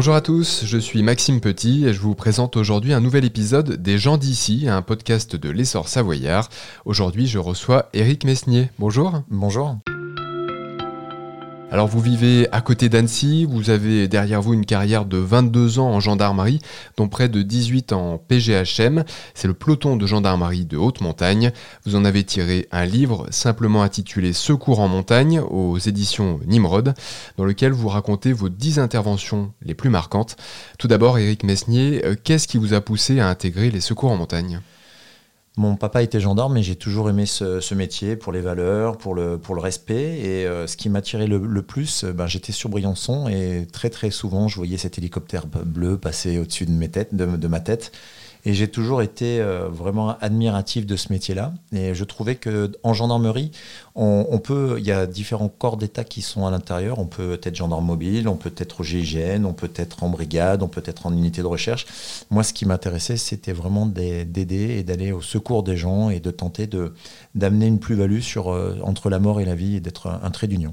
Bonjour à tous, je suis Maxime Petit et je vous présente aujourd'hui un nouvel épisode des gens d'ici, un podcast de l'essor savoyard. Aujourd'hui, je reçois Éric Mesnier. Bonjour. Bonjour. Alors vous vivez à côté d'Annecy, vous avez derrière vous une carrière de 22 ans en gendarmerie, dont près de 18 en PGHM. C'est le peloton de gendarmerie de haute montagne. Vous en avez tiré un livre simplement intitulé Secours en montagne aux éditions Nimrod, dans lequel vous racontez vos 10 interventions les plus marquantes. Tout d'abord, Éric Mesnier, euh, qu'est-ce qui vous a poussé à intégrer les secours en montagne? Mon papa était gendarme, mais j'ai toujours aimé ce, métier pour les valeurs, pour le, respect. Et euh, ce qui m'attirait le, plus, euh, ben, j'étais sur Briançon et très très souvent je voyais cet hélicoptère bleu passer au-dessus de, de ma tête. Et j'ai toujours été euh, vraiment admiratif de ce métier-là. Et je trouvais que en gendarmerie, on, peut, il y a différents corps d'État qui sont à l'intérieur. On peut être gendarme mobile, on peut être au GIGN, on peut être en brigade, on peut être en unité de recherche. Moi, ce qui m'intéressait, c'était vraiment d'aider et d'aller au secours des gens et de tenter d'amener une plus-value euh, entre la mort et la vie et d'être un trait d'union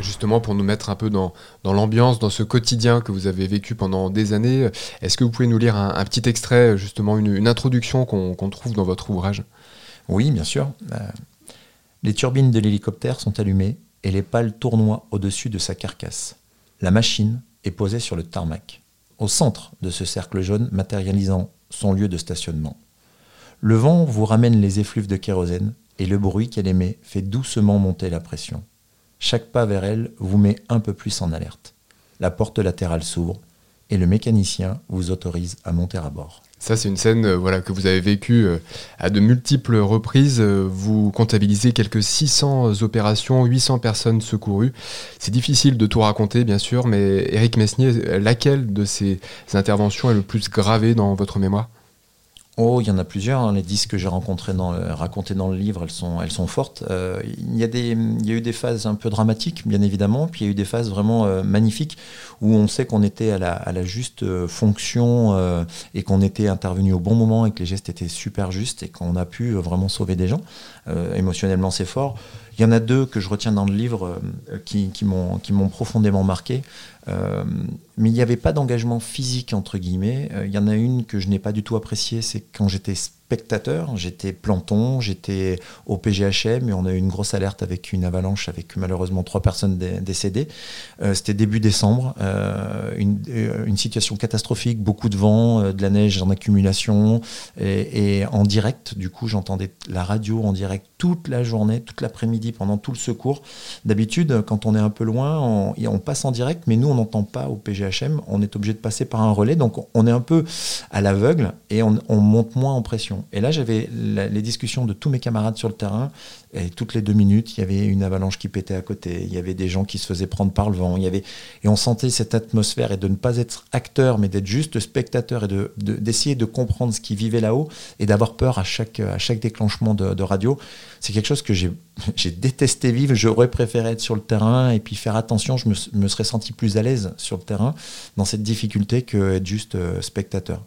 justement pour nous mettre un peu dans, l'ambiance, dans ce quotidien que vous avez vécu pendant des années. Est-ce que vous pouvez nous lire un, petit extrait, justement une, introduction qu'on trouve dans votre ouvrage? Oui, bien sûr. Euh, les turbines de l'hélicoptère sont allumées et les pales tournoient au-dessus de sa carcasse. La machine est posée sur le tarmac, au centre de ce cercle jaune matérialisant son lieu de stationnement. Le vent vous ramène les effluves de kérosène et le bruit qu'elle émet fait doucement monter la pression. Chaque pas vers elle vous met un peu plus en alerte. La porte latérale s'ouvre et le mécanicien vous autorise à monter à bord. Ça, c'est une scène euh, voilà, que vous avez vécue euh, à de multiples reprises. Euh, vous comptabilisez quelques 600 opérations, 800 personnes secourues. C'est difficile de tout raconter, bien sûr, mais Eric Mesnier, laquelle de ces interventions est le plus gravée dans votre mémoire? Oh, il y en a plusieurs. Hein. Les disques que j'ai rencontrés dans racontés dans le livre, elles sont, elles sont fortes. Euh, il, y a y a eu des phases un peu dramatiques, bien évidemment, puis il y a eu des phases vraiment euh, magnifiques où on sait qu'on était à la, à la juste euh, fonction et qu'on était intervenu au bon moment et que les gestes étaient super justes et qu'on a pu vraiment sauver des gens. émotionnellement, c'est fort. Il y en a deux que je retiens dans le livre qui, qui m'ont profondément marqué. Euh, mais il n'y avait pas d'engagement physique, entre guillemets. Euh, il y en a une que je n'ai pas du tout appréciée, c'est quand j'étais spectateur, j'étais planton, j'étais au PGHM et on a eu une grosse alerte avec une avalanche avec malheureusement trois personnes décédées. Euh, c'était début décembre, une, une, situation catastrophique, beaucoup de vent, de la neige en accumulation et, en direct, du coup j'entendais la radio en direct toute la journée, toute l'après-midi, pendant tout le secours. D'habitude, quand on est un peu loin, on passe en direct, mais nous, on n'entend pas au PGHM, on est obligé de passer par un relais, donc on est un peu à l'aveugle et on, monte moins en pression. Et là, j'avais les discussions de tous mes camarades sur le terrain, et toutes les deux minutes, il y avait une avalanche qui pétait à côté, il y avait des gens qui se faisaient prendre par le vent, y avait, et on sentait cette atmosphère et de ne pas être acteur, mais d'être juste spectateur et de, d'essayer de, comprendre ce qui vivait là-haut et d'avoir peur à chaque, déclenchement de, radio. C'est quelque chose que j'ai, détesté vivre, j'aurais préféré être sur le terrain et puis faire attention, je me, me serais senti plus à l'aise sur le terrain dans cette difficulté que être juste euh, spectateur.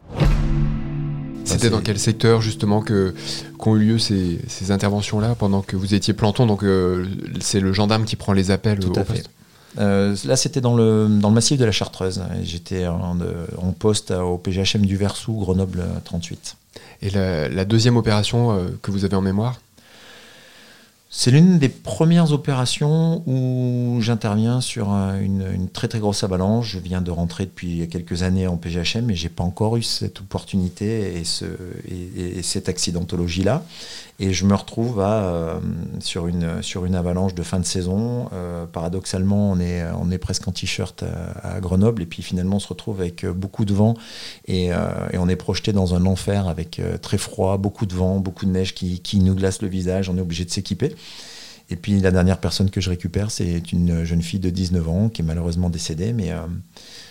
C'était dans quel secteur justement que qu'ont eu lieu ces, ces interventions-là pendant que vous étiez planton? Donc euh, c'est le gendarme qui prend les appels Tout à fait. Euh, là, c'était dans le, dans le massif de la Chartreuse. J'étais en, en, poste au PGHM du Versou, Grenoble 38. Et la, la deuxième opération euh, que vous avez en mémoire? C'est l'une des premières opérations où j'interviens sur une, très très grosse avalanche. Je viens de rentrer depuis quelques années en PGHM, mais j'ai pas encore eu cette opportunité et, ce, et, cette accidentologie-là. Et je me retrouve à, euh, sur, une, sur une avalanche de fin de saison. Euh, paradoxalement, on est, on est presque en t-shirt à, Grenoble, et puis finalement, on se retrouve avec beaucoup de vent, et, euh, et on est projeté dans un enfer avec très froid, beaucoup de vent, beaucoup de neige qui, qui nous glace le visage. On est obligé de s'équiper. Et puis la dernière personne que je récupère, c'est une jeune fille de 19 ans qui est malheureusement décédée, mais euh,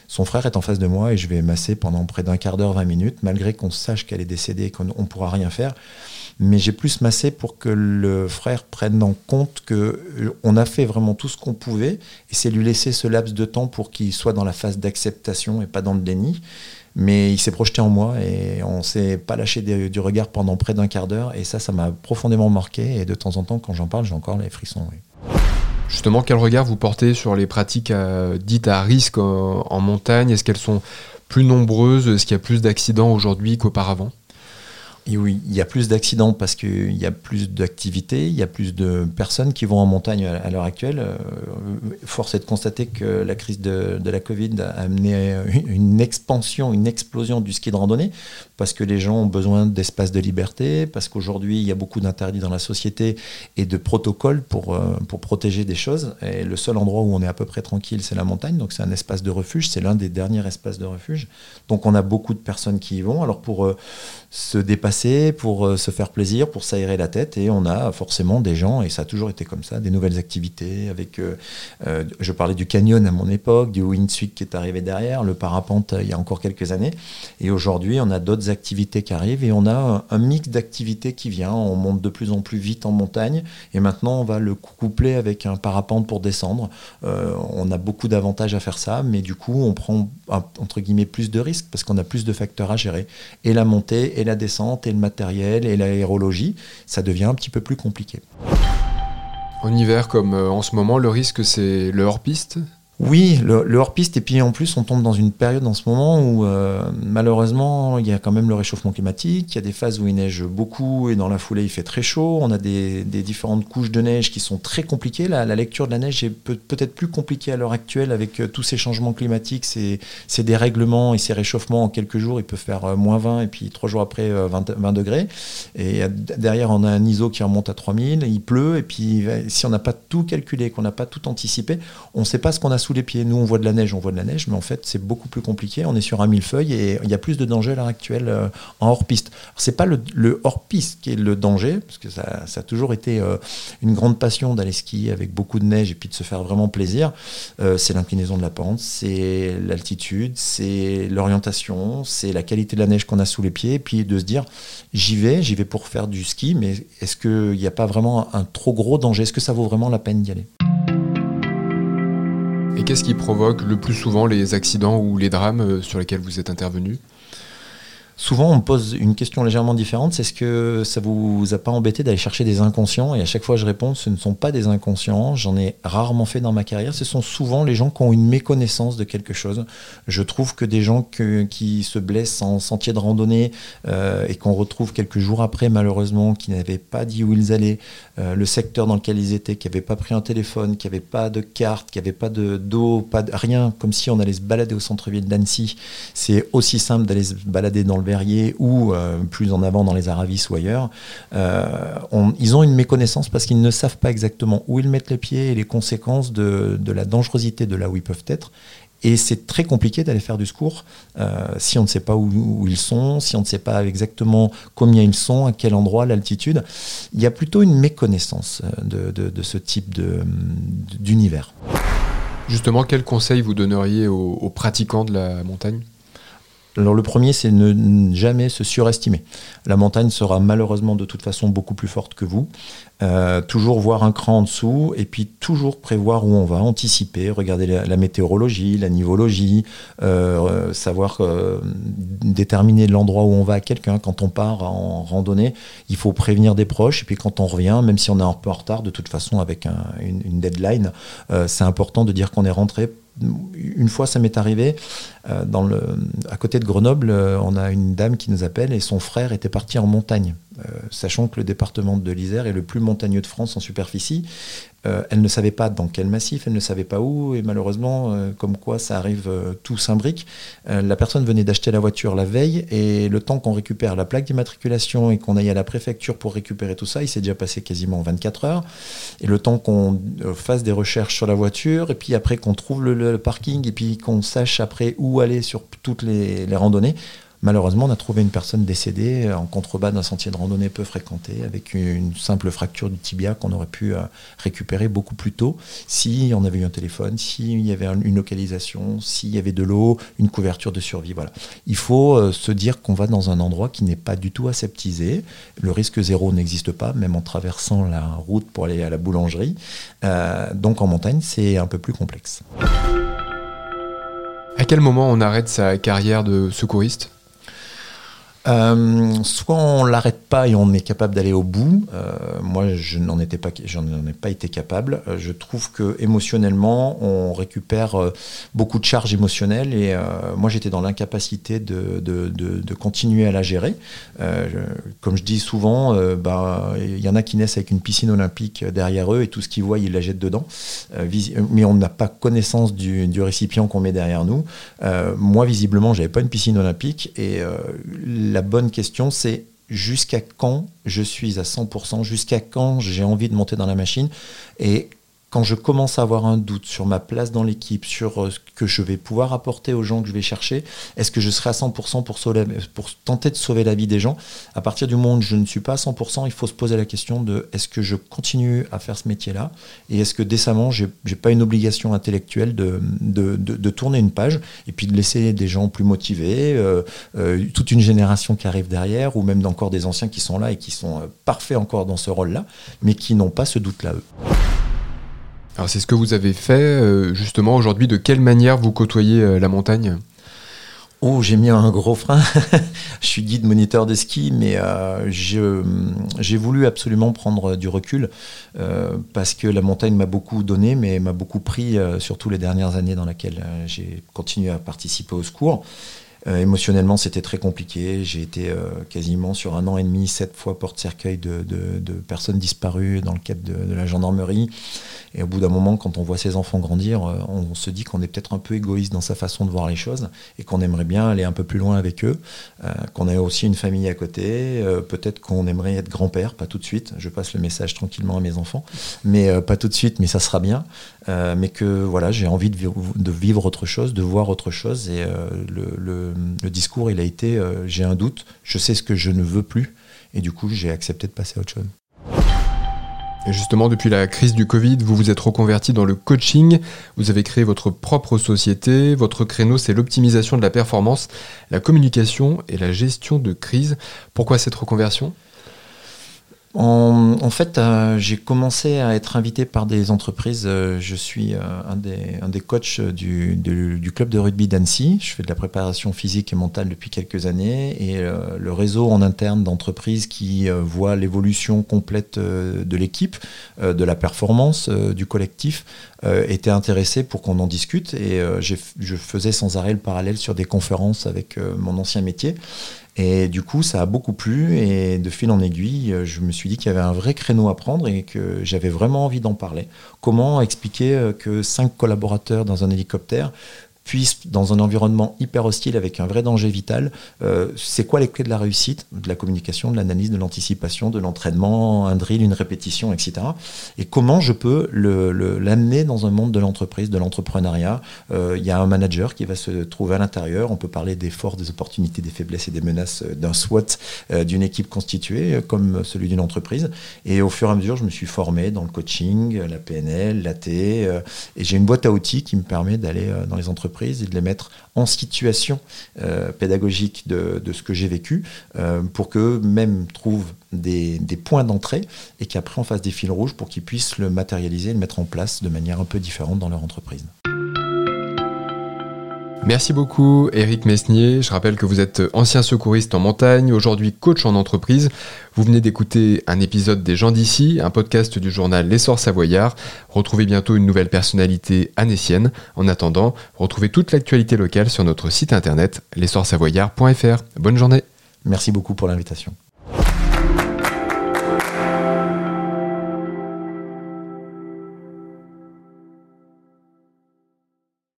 son frère est en face de moi et je vais masser pendant près d'un quart d'heure, 20 minutes, malgré qu'on sache qu'elle est décédée et qu'on ne pourra rien faire. Mais j'ai plus massé pour que le frère prenne en compte que euh, on a fait vraiment tout ce qu'on pouvait et c'est lui laisser ce laps de temps pour qu'il soit dans la phase d'acceptation et pas dans le déni. Mais il s'est projeté en moi et on s'est pas lâché du regard pendant près d'un quart d'heure. Et ça, ça m'a profondément marqué. Et de temps en temps, quand j'en parle, j'ai encore les frissons. Justement, quel regard vous portez sur les pratiques dites à risque en montagne? Est-ce qu'elles sont plus nombreuses? Est-ce qu'il y a plus d'accidents aujourd'hui qu'auparavant? Oui, il y a plus d'accidents parce qu'il y a plus d'activités, il y a plus de personnes qui vont en montagne à, l'heure actuelle. Euh, force est de constater que la crise de, la Covid a amené une expansion, une explosion du ski de randonnée parce que les gens ont besoin d'espace de liberté, parce qu'aujourd'hui il y a beaucoup d'interdits dans la société et de protocoles pour, euh, pour protéger des choses. Et le seul endroit où on est à peu près tranquille, c'est la montagne. Donc c'est un espace de refuge, c'est l'un des derniers espaces de refuge. Donc on a beaucoup de personnes qui y vont. Alors pour euh, se dépasser, pour euh, se faire plaisir, pour s'aérer la tête. Et on a forcément des gens, et ça a toujours été comme ça, des nouvelles activités. Avec, euh, euh, je parlais du canyon à mon époque, du windsuit qui est arrivé derrière, le parapente il y a encore quelques années. Et aujourd'hui, on a d'autres activités qui arrivent et on a un, mix d'activités qui vient. On monte de plus en plus vite en montagne et maintenant on va le coupler avec un parapente pour descendre. on a beaucoup d'avantages à faire ça, mais du coup, on prend entre guillemets plus de risques parce qu'on a plus de facteurs à gérer. Et la montée et la descente et le matériel et l'aérologie, ça devient un petit peu plus compliqué. En hiver comme euh, en ce moment, le risque c'est le hors-piste oui, le, hors-piste, et puis en plus, on tombe dans une période en ce moment où euh, malheureusement, il y a quand même le réchauffement climatique, il y a des phases où il neige beaucoup et dans la foulée, il fait très chaud, on a des, différentes couches de neige qui sont très compliquées. La, lecture de la neige est peut-être plus compliquée à l'heure actuelle avec euh, tous ces changements climatiques, ces, ces, dérèglements et ces réchauffements en quelques jours, il peut faire euh, moins 20 et puis trois jours après 20, 20, degrés. Et derrière, on a un ISO qui remonte à 3000, il pleut, et puis si on n'a pas tout calculé, qu'on n'a pas tout anticipé, on ne sait pas ce qu'on a sous les pieds. Nous, on voit de la neige, on voit de la neige, mais en fait, c'est beaucoup plus compliqué. On est sur un millefeuille et il y a plus de danger à l'heure actuelle euh, en hors-piste. C'est pas le, hors-piste qui est le danger, parce que ça, a toujours été euh, une grande passion d'aller skier avec beaucoup de neige et puis de se faire vraiment plaisir. Euh, c'est l'inclinaison de la pente, c'est l'altitude, c'est l'orientation, c'est la qualité de la neige qu'on a sous les pieds, puis de se dire, j'y vais, j'y vais pour faire du ski, mais est-ce qu'il n'y a pas vraiment un trop gros danger? Est-ce que ça vaut vraiment la peine d'y aller? Et qu'est-ce qui provoque le plus souvent les accidents ou les drames euh, sur lesquels vous êtes intervenu? Souvent, on me pose une question légèrement différente. C'est ce que ça vous a pas embêté d'aller chercher des inconscients? Et à chaque fois, je réponds, ce ne sont pas des inconscients. J'en ai rarement fait dans ma carrière. Ce sont souvent les gens qui ont une méconnaissance de quelque chose. Je trouve que des gens qui se blessent en sentier de randonnée euh, et qu'on retrouve quelques jours après, malheureusement, qui n'avaient pas dit où ils allaient, euh, le secteur dans lequel ils étaient, qui n'avaient pas pris un téléphone, qui n'avaient pas de carte, qui n'avaient pas de d'eau, pas rien, comme si on allait se balader au centre-ville d'Annecy. C'est aussi simple d'aller se balader dans le Verrier ou euh, plus en avant dans les Aravis ou ailleurs, euh, ils ont une méconnaissance parce qu'ils ne savent pas exactement où ils mettent les pieds et les conséquences de, la dangerosité de là où ils peuvent être. Et c'est très compliqué d'aller faire du secours euh, si on ne sait pas où, ils sont, si on ne sait pas exactement combien ils sont, à quel endroit, l'altitude. Il y a plutôt une méconnaissance de, ce type d'univers. Justement, quel conseil vous donneriez aux pratiquants de la montagne? Alors le premier, c'est ne jamais se surestimer. La montagne sera malheureusement de toute façon beaucoup plus forte que vous. Euh, toujours voir un cran en dessous et puis toujours prévoir où on va, anticiper, regarder la, météorologie, la nivologie, euh, savoir euh, déterminer l'endroit où on va à quelqu'un. Quand on part en randonnée, il faut prévenir des proches et puis quand on revient, même si on est un peu en retard, de toute façon avec une, une, deadline, c'est important de dire qu'on est rentré une fois, ça m'est arrivé, euh, à côté de Grenoble, euh, on a une dame qui nous appelle et son frère était parti en montagne, sachant que le département de l'Isère est le plus montagneux de France en superficie. Euh, elle ne savait pas dans quel massif, elle ne savait pas où, et malheureusement, euh, comme quoi ça arrive euh, tout s'imbrique, la personne venait d'acheter la voiture la veille, et le temps qu'on récupère la plaque d'immatriculation et qu'on aille à la préfecture pour récupérer tout ça, il s'est déjà passé quasiment 24 heures, et le temps qu'on fasse des recherches sur la voiture, et puis après qu'on trouve le, parking, et puis qu'on sache après où aller sur toutes les randonnées, Malheureusement, on a trouvé une personne décédée en contrebas d'un sentier de randonnée peu fréquenté, avec une simple fracture du tibia qu'on aurait pu euh, récupérer beaucoup plus tôt si on avait eu un téléphone, s'il y avait une localisation, s'il y avait de l'eau, une couverture de survie. Il faut euh, se dire qu'on va dans un endroit qui n'est pas du tout aseptisé. Le risque zéro n'existe pas, même en traversant la route pour aller à la boulangerie. Euh, donc en montagne, c'est un peu plus complexe. À quel moment on arrête sa carrière de secouriste? Euh, soit on l'arrête pas et on est capable d'aller au bout. Euh, moi, je n'en étais pas, j'en ai pas été capable. Euh, je trouve que émotionnellement, on récupère beaucoup de charges émotionnelles et moi, j'étais dans l'incapacité de, continuer à la gérer. comme je dis souvent, bah, il y en a qui naissent avec une piscine olympique derrière eux et tout ce qu'ils voient, ils la jettent dedans. mais on n'a pas connaissance du, du récipient qu'on met derrière nous. moi, visiblement, j'avais pas une piscine olympique et la bonne question, c'est jusqu'à quand je suis à 100%, jusqu'à quand j'ai envie de monter dans la machine et quand je commence à avoir un doute sur ma place dans l'équipe, sur euh, ce que je vais pouvoir apporter aux gens que je vais chercher, est-ce que je serai à 100% pour, pour tenter de sauver la vie des gens? À partir du moment où je ne suis pas à 100%, il faut se poser la question de est-ce que je continue à faire ce métier-là? Et est-ce que décemment, je n'ai pas une obligation intellectuelle de, de, tourner une page et puis de laisser des gens plus motivés, euh, euh, toute une génération qui arrive derrière, ou même encore des anciens qui sont là et qui sont parfaits encore dans ce rôle-là, mais qui n'ont pas ce doute-là, eux? Alors c'est ce que vous avez fait euh, justement aujourd'hui. De quelle manière vous côtoyez euh, la montagne? Oh, j'ai mis un gros frein. je suis guide moniteur de ski, mais euh, j'ai voulu absolument prendre du recul parce que la montagne m'a beaucoup donné, mais m'a beaucoup pris, surtout les dernières années dans lesquelles j'ai continué à participer au secours. Émotionnellement, c'était très compliqué. J'ai été quasiment sur un an et demi, sept fois porte-cercueil de, de, personnes disparues dans le cadre de la gendarmerie. Et au bout d'un moment, quand on voit ses enfants grandir, euh, on se dit qu'on est peut-être un peu égoïste dans sa façon de voir les choses et qu'on aimerait bien aller un peu plus loin avec eux, euh, qu'on a aussi une famille à côté, euh, peut-être qu'on aimerait être grand-père, pas tout de suite, je passe le message tranquillement à mes enfants, mais pas tout de suite, mais ça sera bien, mais que voilà, j'ai envie de vivre, autre chose, de voir autre chose, et le, discours, il a été, j'ai un doute, je sais ce que je ne veux plus, et du coup, j'ai accepté de passer à autre chose. Justement, depuis la crise du Covid, vous vous êtes reconverti dans le coaching, vous avez créé votre propre société, votre créneau c'est l'optimisation de la performance, la communication et la gestion de crise. Pourquoi cette reconversion? En, fait, euh, j'ai commencé à être invité par des entreprises. Euh, je suis euh, un, des, coachs du, du, club de rugby d'Annecy. Je fais de la préparation physique et mentale depuis quelques années. Et le réseau en interne d'entreprises qui voit l'évolution complète de l'équipe, de la performance, du collectif, était intéressé pour qu'on en discute. Et je faisais sans arrêt le parallèle sur des conférences avec mon ancien métier. Et du coup, ça a beaucoup plu et de fil en aiguille, euh, je me suis dit qu'il y avait un vrai créneau à prendre et que j'avais vraiment envie d'en parler. Comment expliquer euh, que cinq collaborateurs dans un hélicoptère puisse, dans un environnement hyper hostile avec un vrai danger vital, euh, c'est quoi les clés de la réussite? De la communication, de l'analyse, de l'anticipation, de l'entraînement, un drill, une répétition, etc. Et comment je peux l'amener le, dans un monde de l'entreprise, de l'entrepreneuriat? Euh, Il y a un manager qui va se trouver à l'intérieur. On peut parler des forces, des opportunités, des faiblesses et des menaces d'un SWOT, euh, d'une équipe constituée, comme celui d'une entreprise. Et au fur et à mesure, je me suis formé dans le coaching, la PNL, l'AT, et j'ai une boîte à outils qui me permet d'aller dans les entreprises et de les mettre en situation euh, pédagogique de, ce que j'ai vécu euh, pour que même trouvent des points d'entrée et qu'après on fasse des fils rouges pour qu'ils puissent le matérialiser et le mettre en place de manière un peu différente dans leur entreprise. Merci beaucoup Eric Mesnier. Je rappelle que vous êtes ancien secouriste en montagne, aujourd'hui coach en entreprise. Vous venez d'écouter un épisode des gens d'ici, un podcast du journal L'essor savoyard. Retrouvez bientôt une nouvelle personnalité anécienne. En attendant, retrouvez toute l'actualité locale sur notre site internet l'essorsavoyard.fr. Bonne journée. Merci beaucoup pour l'invitation.